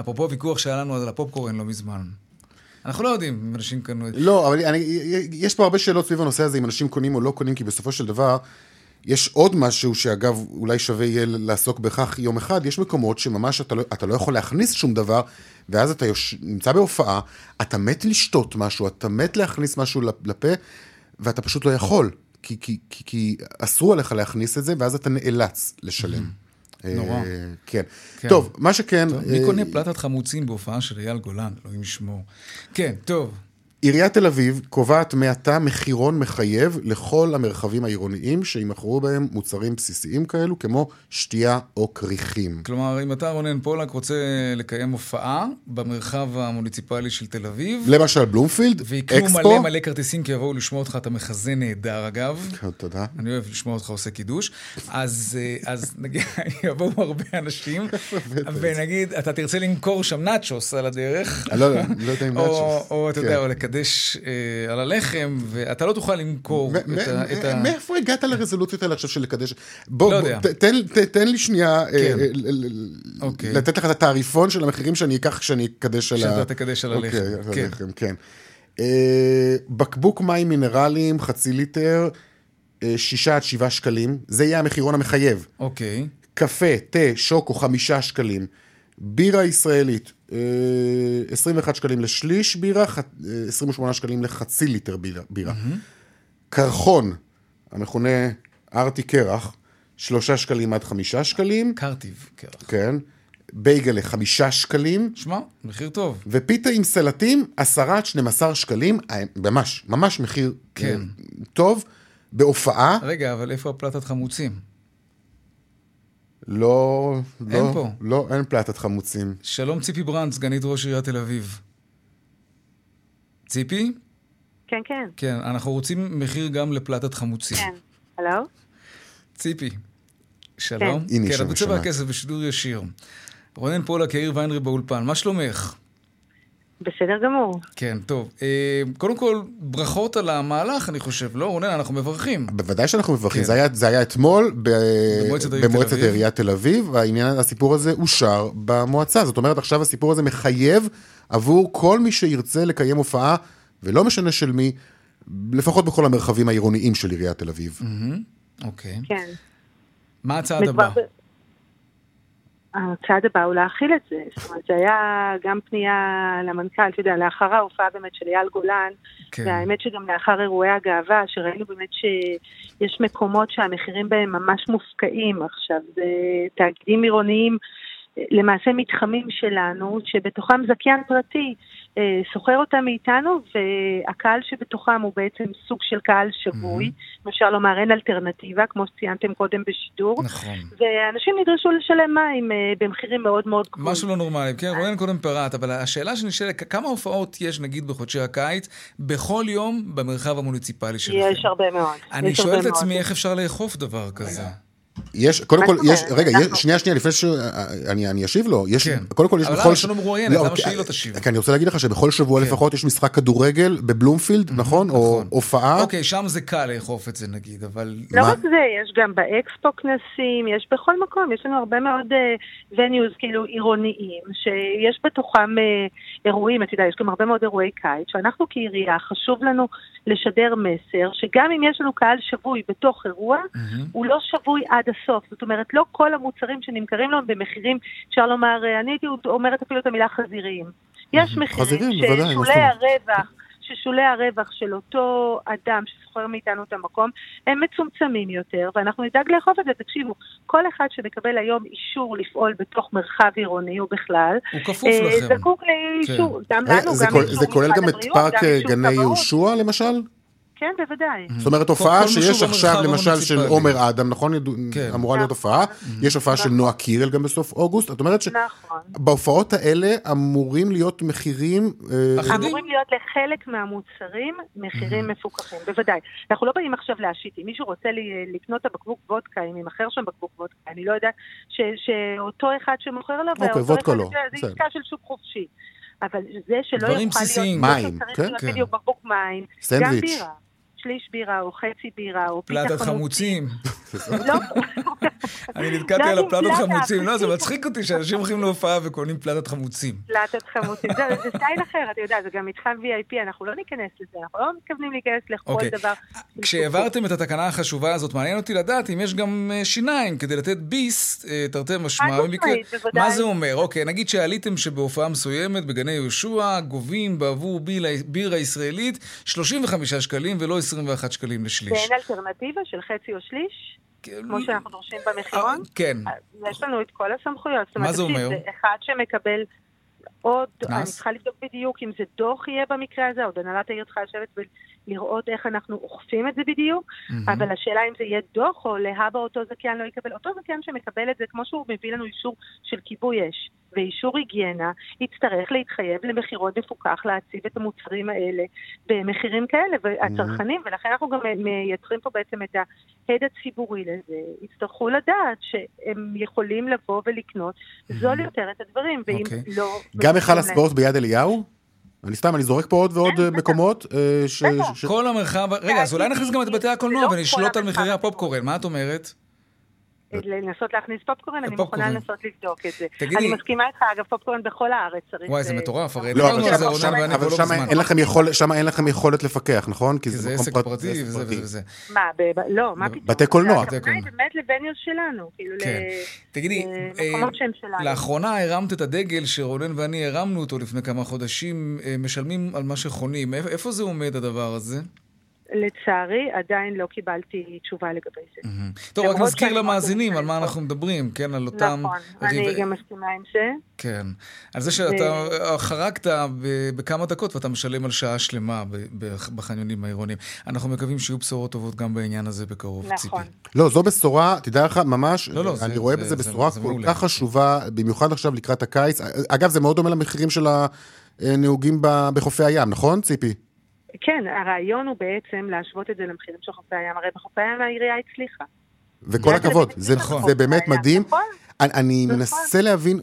אפרופו ויכוח שהיה לנו על הפופקורן לא מזמן. אנחנו לא יודעים אם אנשים קנו את זה. לא, אבל אני, יש פה הרבה שאלות סביב הנושא הזה, אם אנשים קונים או לא קונים, כי בסופו של דבר, יש עוד משהו שאגב, אולי שווה יהיה לעסוק בכך יום אחד, יש מקומות שממש אתה לא, אתה לא יכול להכניס שום דבר, ואז אתה יוש... נמצא בהופעה, אתה מת לשתות משהו, אתה מת להכניס משהו לפה, ואתה פשוט לא יכול. כי, כי, כי, כי אסרו עליך להכניס את זה, ואז אתה נאלץ לשלם. נורא. אה, כן. כן. טוב, מה שכן... מי קונה פלטת חמוצים בהופעה של אייל גולן? אלוהים ישמור. כן, טוב. עיריית תל אביב קובעת מעתה מחירון מחייב לכל המרחבים העירוניים שימכרו בהם מוצרים בסיסיים כאלו, כמו שתייה או כריכים. כלומר, אם אתה, רונן פולק, רוצה לקיים הופעה במרחב המוניציפלי של תל אביב... למשל בלומפילד, ויקנו מלא מלא כרטיסים כי יבואו לשמוע אותך, אתה מחזה נהדר אגב. כן, תודה. אני אוהב לשמוע אותך עושה קידוש. אז, אה, אז נגיד, יבואו הרבה אנשים, ונגיד, אתה תרצה למכור שם נאצ'וס על הדרך. לא, לא, לא יודע אם נאצ'וס. או, אתה יודע, כן. או לקדש אה, על הלחם, ואתה לא תוכל למכור את ה... מאיפה הגעת לרזולוציות האלה עכשיו של לקדש? בוא, לא בוא תן, ת, תן לי שנייה אה, כן. אה, אוקיי. לתת לך את התעריפון של המחירים שאני אקח כשאני אקדש על ה... כשאתה תקדש על הלחם. אוקיי, כן. הלחם, כן. אה, בקבוק מים מינרליים, חצי ליטר, אה, שישה עד שבעה שקלים, זה יהיה המחירון המחייב. אוקיי. קפה, תה, שוקו, חמישה שקלים. בירה ישראלית, 21 אה, שקלים לשליש בירה, 28 אה, שקלים לחצי ליטר בירה. קרחון, המכונה ארטי קרח, 3 שקלים עד 5 שקלים. קרטיב קרח. כן. בייגלה, 5 שקלים. שמע, מחיר טוב. ופיתה עם סלטים, 10 עד 12 שקלים, אה, ממש, ממש מחיר כן. טוב. בהופעה... רגע, אבל איפה הפלטת חמוצים? לא, אין לא, פה. לא, אין פלטת חמוצים. שלום ציפי ברנד, סגנית ראש עיריית תל אביב. ציפי? כן, כן. כן, אנחנו רוצים מחיר גם לפלטת חמוצים. כן, הלו? ציפי, שלום. כן, הנה כן, את בצבע הכסף בשידור ישיר. רונן פולק, יאיר ויינרי באולפן, מה שלומך? בסדר גמור. כן, טוב. אה, קודם כל, ברכות על המהלך, אני חושב. לא, רונן, אנחנו מברכים. בוודאי שאנחנו מברכים. כן. זה, היה, זה היה אתמול ב... במועצת עיריית תל אביב, והעניין, הסיפור הזה אושר במועצה. זאת אומרת, עכשיו הסיפור הזה מחייב עבור כל מי שירצה לקיים הופעה, ולא משנה של מי, לפחות בכל המרחבים העירוניים של עיריית תל אביב. אוקיי. כן. מה הצעד הבא? הצעד הבא הוא להכיל את זה. זאת אומרת, זה היה גם פנייה למנכ"ל, אתה יודע, לאחר ההופעה באמת של אייל גולן, כן. והאמת שגם לאחר אירועי הגאווה, שראינו באמת שיש מקומות שהמחירים בהם ממש מופקעים עכשיו, זה תאגידים עירוניים. למעשה מתחמים שלנו, שבתוכם זכיין פרטי אה, שוכר אותם מאיתנו, והקהל שבתוכם הוא בעצם סוג של קהל שבוי. Mm-hmm. אפשר לומר, אין אלטרנטיבה, כמו שציינתם קודם בשידור. נכון. ואנשים נדרשו לשלם מים אה, במחירים מאוד מאוד גבוהים. משהו לא נורמלי. כן, רואיין קודם פירט, אבל השאלה שנשאלת, כמה הופעות יש, נגיד, בחודשי הקיץ, בכל יום במרחב המוניציפלי שלכם? יש הרבה מאוד. אני שואל את עצמי, איך אפשר לאכוף דבר כזה? יש, קודם כל, יש, רגע, יש, שנייה, שנייה, לפני שאני אשיב לו, יש. קודם כל יש אבל בכל... למה יש לנו מרואיינת? למה שהיא לא תשיב? כי אני רוצה להגיד לך שבכל שבוע כן. לפחות יש משחק כדורגל בבלומפילד, נכון? או נכון. הופעה. אוקיי, שם זה קל לאכוף את זה נגיד, אבל... לא? רק זה, יש גם באקספו כנסים, יש בכל מקום, יש לנו הרבה מאוד וניוז כאילו עירוניים, שיש בתוכם אה, אירועים, אתה יודע, יש גם הרבה מאוד אירועי קיץ, שאנחנו כעירייה חשוב לנו לשדר מסר, שגם אם יש לנו קהל שבוי בתוך אירוע, הוא לא שבוי עד הסוף. זאת אומרת, לא כל המוצרים שנמכרים לנו במחירים, אפשר לומר, אה, אני הייתי אומרת אפילו את המילה חזיריים. יש מחירים חזירים, ששולי נכון. הרווח, ששולי הרווח של אותו אדם ששוכר מאיתנו את המקום, הם מצומצמים יותר, ואנחנו נדאג לאכוף את זה. תקשיבו, כל אחד שמקבל היום אישור לפעול בתוך מרחב עירוני ובכלל, הוא כפוף אה, לכם. זקוק לאישור, גם רגע, לנו, זה גם כולל- לאישור זה כולל משרד גם את הבריאות, פארק גם אה, אישור גני כבאות. יהושע למשל? כן, בוודאי. זאת אומרת, הופעה שיש עכשיו, במרחב למשל, של. עומר אדם, נכון? כן. אמורה להיות נכון. הופעה. יש הופעה של נכון. נועה קירל גם בסוף אוגוסט. את אומרת נכון. שבהופעות האלה אמורים להיות מחירים... אה? אמורים להיות לחלק מהמוצרים מחירים מפוקחים, בוודאי. אנחנו לא באים עכשיו להשית, אם מישהו רוצה לי- לקנות את הבקבוק וודקה, אם ימכר שם בקבוק וודקה, אני לא יודעת ש- שאותו אחד שמוכר לו, אוקיי, ואותו וודקה אחד, לא, זה-. עסקה של שוק חופשי. אבל זה שלא יוכל דברים להיות... בסיסיים. זה מים, כן, כן. בדיוק בקבוק מים, גם סנדוויץ'. בירה. שליש בירה, או חצי בירה, או פיתה פלטת חמוצים. לא, אני נתקעתי על עם הפלטת חמוצים. לא, זה. מצחיק אותי שאנשים הולכים להופעה וקונים פלטת חמוצים. פלטת חמוצים. זה סטייל אחר, אתה יודע, זה גם מתחם VIP, אנחנו לא ניכנס לזה, אנחנו לא מתכוונים להיכנס לכל אוקיי. דבר. כשהעברתם את התקנה החשובה הזאת, מעניין אותי לדעת אם יש גם אה, שיניים כדי לתת ביס, אה, תרתי משמע. מה זה אומר? אוקיי, נגיד שעליתם שבהופעה מסוימת בגני יהושע גובים בעבור בירה ישראלית 35 שקלים ולא 21 שקלים לשליש. ואין אלטרנטיבה של חצי או שליש, כן, כמו שאנחנו דורשים במחירון? אה, כן. אז יש לנו את כל הסמכויות. זאת מה אומרת, זה אומר? זה אחד שמקבל עוד, קנס? אני צריכה לבדוק בדיוק אם זה דוח יהיה במקרה הזה, עוד הנהלת העיר צריכה לשבת ולראות איך אנחנו אוכפים את זה בדיוק, אבל השאלה אם זה יהיה דוח או להבא אותו זכיין לא יקבל. אותו זכיין שמקבל את זה, כמו שהוא מביא לנו אישור של כיבוי אש ואישור היגיינה, יצטרך להתחייב למחירון מפוקח להציב את המוצרים האלה במחירים כאלה, והצרכנים, ולכן אנחנו גם מייצרים פה בעצם את ההד הציבורי לזה, יצטרכו לדעת שהם יכולים לבוא ולקנות זול יותר את הדברים, ואם אוקיי. לא... גם היכל הספורט ביד אליהו? אני סתם, אני זורק פה עוד ועוד כן. מקומות. אה, ש- כל המרחב... רגע, אז אולי נכניס גם את בתי הקולנוע לא ונשלוט על מחירי הפופקורן. מה את אומרת? לנסות להכניס פופקורן, אני. מוכנה לנסות לבדוק את זה. תגידי- אני מסכימה איתך, אגב, פופקורן בכל הארץ צריך... וואי, זה אה, מטורף, הרי לא, דיברנו אבל על זה, ואני לא שם בזמן. אין לכם יכולת- שם אין לכם יכולת לפקח, נכון? כי זה עסק פרט- פרטי וזה. וזה. מה, לא, מה פתאום? בתי קולנוע. הכוונה היא. באמת לווניוס שלנו, כאילו כן. תגידי, למקומות אה, שהם שלנו. לאחרונה הרמת את הדגל שרונן ואני הרמנו אותו לפני כמה חודשים, אה, משלמים על מה שחונים. איפה- איפה זה עומד הדבר הזה? לצערי, עדיין לא קיבלתי תשובה לגבי זה. טוב, רק נזכיר למאזינים על מה אנחנו מדברים, כן? על אותם... נכון, אני ריב- גם מסכימה עם זה. כן. על זה שאתה חרגת ב- בכמה דקות ואתה משלם על שעה שלמה ב- ב- בחניונים העירוניים. אנחנו מקווים שיהיו בשורות טובות גם בעניין הזה בקרוב, ציפי. נכון. לא, זו בשורה, תדע לך, ממש, לא, לא, זה- אני רואה זה- בזה זה- בשורה זה כל. כך חשובה, במיוחד עכשיו לקראת הקיץ. אגב, זה מאוד דומה למחירים של הנהוגים ב- בחופי הים, נכון, ציפי? כן, הרעיון הוא בעצם להשוות את זה למחירים של חופי הים. הרי בחופי הים העירייה הצליחה. וכל זה הכבוד, אתם זה, נכון. זה באמת נכון. מדהים. נכון. אני, אני נכון. מנסה להבין,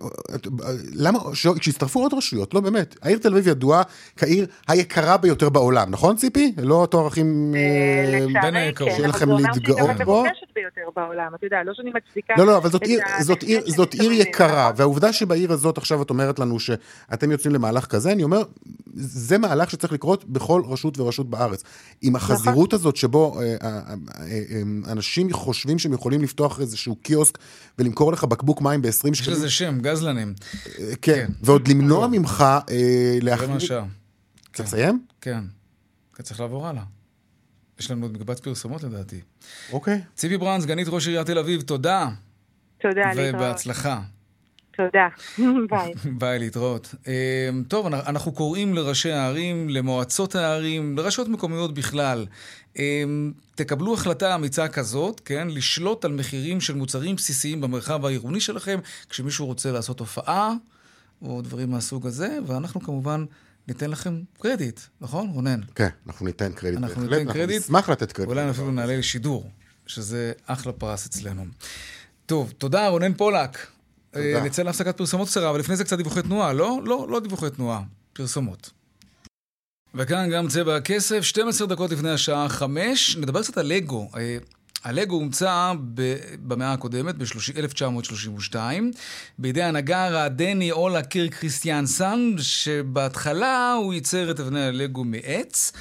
למה, ש- כשהצטרפו עוד רשויות, לא באמת, העיר תל אביב ידועה כעיר היקרה ביותר בעולם, נכון ציפי? לא תואר הכי... אה, לצערי, בין היקרות. כן, שיהיה אבל לכם זה אומר שהיא להתגאות גם בו. המבוקשת ביותר בעולם, אתה יודע, לא שאני מצדיקה... לא, לא, אבל זאת את עיר, ה- זאת עיר, את זאת עיר המחירים, יקרה? והעובדה שבעיר הזאת עכשיו את אומרת לנו שאתם יוצאים למהלך כזה, אני אומר, זה מהלך שצריך לקרות בכל רשות ורשות בארץ. עם נכון. החזירות הזאת שבו אה, אה, אה, אנשים חושבים שהם יכולים לפתוח איזשהו קיוסק ולמכור לך בקבוק מים ב-20 שקלים. יש לזה שם, גזלנים. כן, כן. ועוד למנוע ממך להחליט... רבע שעה. צריך לסיים? כן. צריך לעבור הלאה. יש לנו עוד מקבץ פרסומות לדעתי. אוקיי. ציפי ברן, סגנית ראש עיריית תל אביב, תודה. תודה, להתראות. ובהצלחה. תודה, ביי. ביי, להתראות. אמ, טוב, אנחנו קוראים לראשי הערים, למועצות הערים, לרשויות מקומיות בכלל. אמ, תקבלו החלטה אמיצה כזאת, כן? לשלוט על מחירים של מוצרים בסיסיים במרחב העירוני שלכם, כשמישהו רוצה לעשות הופעה, או דברים מהסוג הזה, ואנחנו כמובן... ניתן לכם קרדיט, נכון, רונן? כן, אנחנו ניתן קרדיט. אנחנו ניתן קרדיט. אנחנו נשמח לתת קרדיט. אולי אפילו נעלה לשידור, שזה אחלה פרס אצלנו. טוב, תודה, רונן פולק. תודה. נצא להפסקת פרסומות קצרה, אבל לפני זה קצת דיווחי תנועה. לא, לא, לא דיווחי תנועה, פרסומות. וכאן גם צבע הכסף, 12 דקות לפני השעה 5. נדבר קצת על לגו. אה, הלגו הומצא במאה הקודמת, ב-1932, בידי הנגר הדני אולה קירק כריסטיאנסן, שבהתחלה הוא ייצר את אבני הלגו מעץ,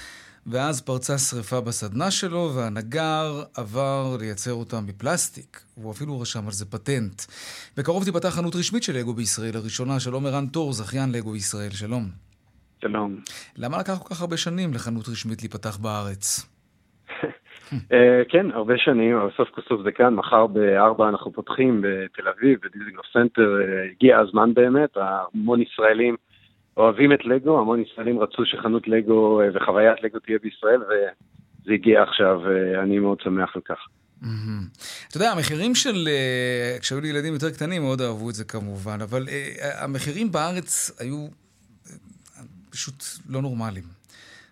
ואז פרצה שריפה בסדנה שלו, והנגר עבר לייצר אותם מפלסטיק. והוא אפילו רשם על זה פטנט. בקרוב תיפתח חנות רשמית של לגו בישראל, הראשונה. שלום ערן תור, זכיין לגו ישראל, שלום. שלום. למה לקח כל כך הרבה שנים לחנות רשמית להיפתח בארץ? אה, כן, הרבה שנים, אבל סוף כל סוף זה כאן, מחר בארבע אנחנו פותחים בתל אביב, בדיזינגוף סנטר, אה, הגיע הזמן באמת, המון ישראלים אוהבים את לגו, המון ישראלים רצו שחנות לגו אה, וחוויית לגו תהיה בישראל, וזה הגיע עכשיו, ואני מאוד שמח על כך. אתה יודע, המחירים של... כשהיו לי ילדים יותר קטנים, מאוד אהבו את זה כמובן, אבל המחירים בארץ היו פשוט לא נורמליים.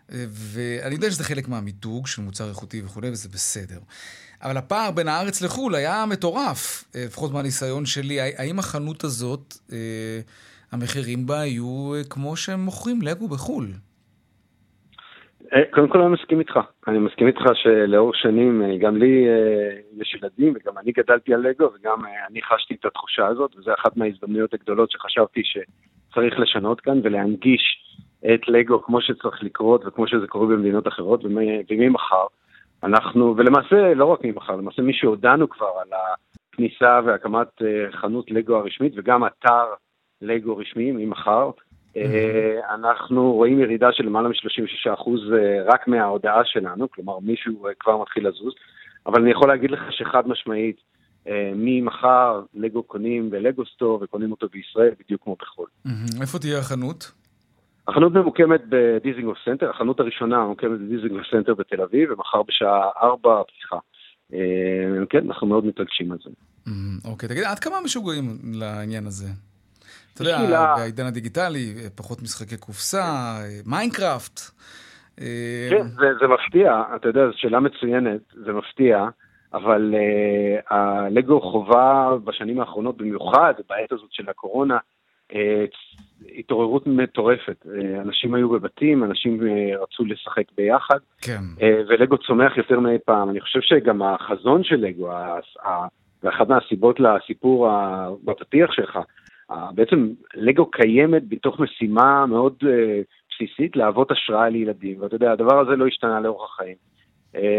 ואני יודע שזה חלק מהמיתוג של מוצר איכותי וכולי, וזה בסדר. אבל הפער בין הארץ לחו"ל היה מטורף, אה, לפחות מהניסיון שלי. האם החנות הזאת, אה, המחירים בה היו אה, כמו שהם מוכרים לגו בחו"ל? קודם כל אני מסכים איתך. אני מסכים איתך שלאורך שנים, גם לי יש ילדים וגם אני גדלתי על לגו וגם אני חשתי את התחושה הזאת, וזו אחת מההזדמנויות הגדולות שחשבתי שצריך לשנות כאן ולהנגיש את לגו כמו שצריך לקרות וכמו שזה קורה במדינות אחרות, וממחר אנחנו, ולמעשה לא רק ממחר, למעשה מי שהודענו כבר על הכניסה והקמת אה, חנות לגו הרשמית וגם אתר לגו רשמי ממחר, אה, אנחנו רואים ירידה של למעלה מ-36% אה, רק מההודעה שלנו, כלומר מישהו כבר מתחיל לזוז, אבל אני יכול להגיד לך שחד משמעית, ממחר לגו קונים בלגו סטור וקונים אותו בישראל בדיוק כמו בחו"ל. איפה תהיה החנות? החנות ממוקמת בדיזינגוף סנטר, החנות הראשונה ממוקמת בדיזינגוף סנטר בתל אביב, ומחר בשעה 4 פתיחה. אה, כן, אנחנו מאוד מתרגשים על זה. אוקיי, תגיד, עד כמה משוגעים לעניין הזה? אתה יודע, בעידן הדיגיטלי, פחות משחקי קופסה, מיינקראפט. כן, זה מפתיע, אתה יודע, זו שאלה מצוינת, זה מפתיע, אבל אה, הלגו חווה בשנים האחרונות, במיוחד בעת הזאת של הקורונה, התעוררות מטורפת. אה, אנשים היו בבתים, אנשים אה, רצו לשחק ביחד, כן. אה, ולגו צומח יותר מאי פעם. אני חושב שגם החזון של לגו, ואחת מהסיבות לסיפור בפתיח שלך, בעצם לגו קיימת בתוך משימה מאוד בסיסית להוות השראה לילדים, ואתה יודע, הדבר הזה לא השתנה לאורך החיים.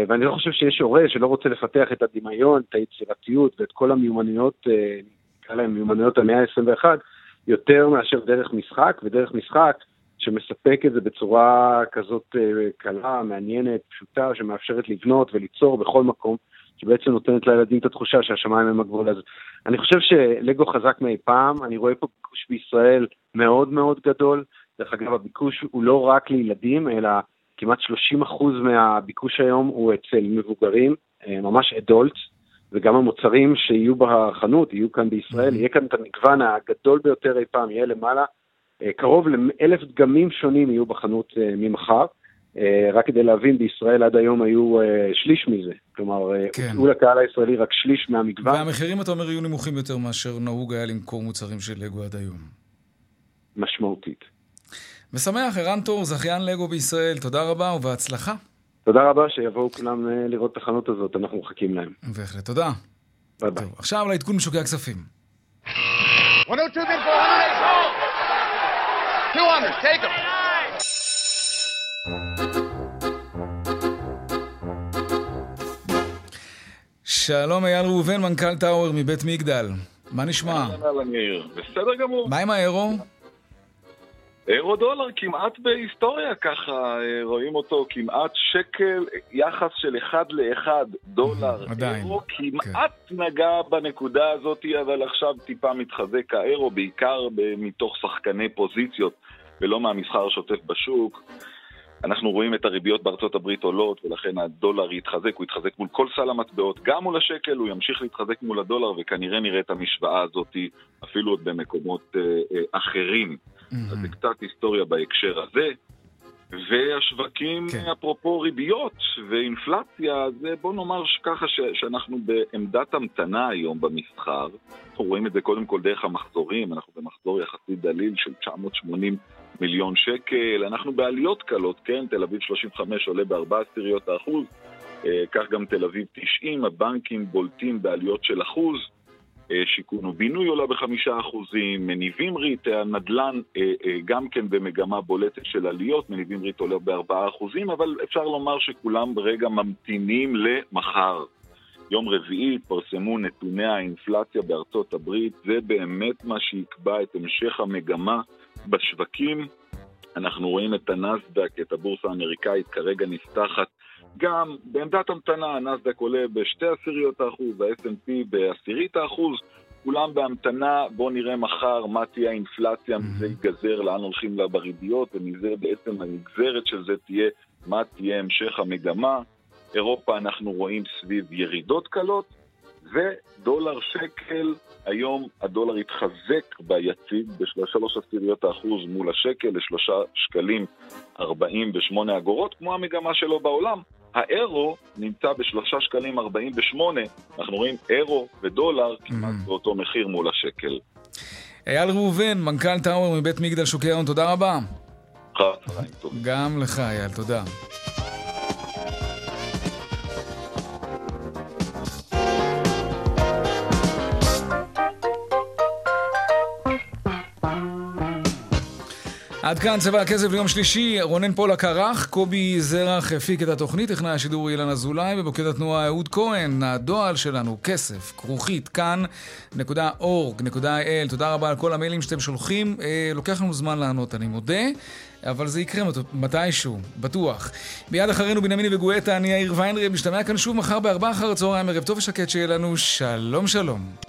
ואני לא חושב שיש הורה שלא רוצה לפתח את הדמיון, את היצירתיות ואת כל המיומנויות, נקרא להם מיומנויות המאה ה-21, יותר מאשר דרך משחק, ודרך משחק שמספק את זה בצורה כזאת אה, קלה, מעניינת, פשוטה, שמאפשרת לבנות וליצור בכל מקום, שבעצם נותנת לילדים את התחושה שהשמיים הם הגבול. אז אני חושב שלגו חזק מאי פעם, אני רואה פה ביקוש בישראל מאוד מאוד גדול. דרך אגב, הביקוש הוא לא רק לילדים, אלא כמעט 30% מהביקוש היום הוא אצל מבוגרים, אה, ממש אדולטס. וגם המוצרים שיהיו בחנות, יהיו כאן בישראל, mm-hmm. יהיה כאן את המגוון הגדול ביותר אי פעם, יהיה למעלה. אה, קרוב לאלף דגמים שונים יהיו בחנות אה, ממחר. אה, רק כדי להבין, בישראל עד היום היו שליש מזה. כלומר, כן. הוצאו לקהל הישראלי רק שליש מהמגוון. והמחירים, אתה אומר, יהיו נמוכים יותר מאשר נהוג היה למכור מוצרים של לגו עד היום. משמעותית. ושמח, ערן טור, זכיין לגו בישראל, תודה רבה ובהצלחה. תודה רבה, שיבואו כולם אה, לראות את החנות הזאת, אנחנו מחכים להם. בהחלט, תודה. ביי ביי. עכשיו לעדכון משוקי הכספים. 102 200, take them. שלום אייל ראובן, מנכ"ל טאוור מבית מגדל. מה נשמע? אהלן יאיר, בסדר גמור. מה עם האירו? אירו דולר כמעט בהיסטוריה ככה, אה, רואים אותו כמעט שקל, יחס של אחד לאחד דולר. עדיין. אירו כמעט כן. נגע בנקודה הזאת, אבל עכשיו טיפה מתחזק האירו, בעיקר מתוך שחקני פוזיציות ולא מהמסחר השוטף בשוק. אנחנו רואים את הריביות בארצות הברית עולות, ולכן הדולר יתחזק, הוא יתחזק מול כל סל המטבעות, גם מול השקל, הוא ימשיך להתחזק מול הדולר, וכנראה נראה את המשוואה הזאת אפילו עוד במקומות אה, אה, אחרים. Mm-hmm. אז זה קצת היסטוריה בהקשר הזה. והשווקים, כן. אפרופו ריביות ואינפלציה, זה בוא נאמר ככה ש, שאנחנו בעמדת המתנה היום במסחר. אנחנו רואים את זה קודם כל דרך המחזורים, אנחנו במחזור יחסית דליל של 980 מיליון שקל, אנחנו בעליות קלות, כן? תל אביב 35 עולה בארבע עשיריות האחוז, אה, כך גם תל אביב 90, הבנקים בולטים בעליות של אחוז. אה, שיכון ובינוי עולה בחמישה אחוזים, מניבים ריט, הנדל"ן אה, גם כן במגמה בולטת של עליות, מניבים ריט עולה בארבעה אחוזים, אבל אפשר לומר שכולם ברגע ממתינים למחר. יום רביעי התפרסמו נתוני האינפלציה בארצות הברית, זה באמת מה שיקבע את המשך המגמה בשווקים. אנחנו רואים את הנסדק, את הבורסה האמריקאית, כרגע נפתחת גם בעמדת המתנה, הנסדק עולה בשתי עשיריות האחוז, ה-S&P בעשירית האחוז, כולם בהמתנה, בואו נראה מחר מה תהיה האינפלציה, מזה ייגזר לאן הולכים לה בריביות, ומזה בעצם הנגזרת של זה תהיה מה תהיה המשך המגמה. אירופה אנחנו רואים סביב ירידות קלות, ודולר שקל, היום הדולר התחזק ביציג בשלוש עשיריות האחוז מול השקל לשלושה שקלים ארבעים ושמונה אגורות, כמו המגמה שלו בעולם. האירו נמצא בשלושה שקלים ארבעים ושמונה, אנחנו רואים אירו ודולר כמעט mm. באותו מחיר מול השקל. אייל ראובן, מנכ"ל טאוור מבית מגדל שוקי ההון, תודה רבה. גם לך אייל, תודה. עד כאן צבע הכסף ליום שלישי, רונן פולק ערך, קובי זרח הפיק את התוכנית, טכנאי השידור אילן אזולאי, ובמוקד התנועה אהוד כהן, הדועל שלנו, כסף, כרוכית, כאן.org.il, תודה רבה על כל המיילים שאתם שולחים, אה, לוקח לנו זמן לענות, אני מודה, אבל זה יקרה מתישהו, בטוח. מיד אחרינו בנימיני וגואטה, אני יאיר ויינרב, משתמע כאן שוב מחר בארבעה אחר הצהריים, ערב טוב ושקט שיהיה לנו, שלום שלום.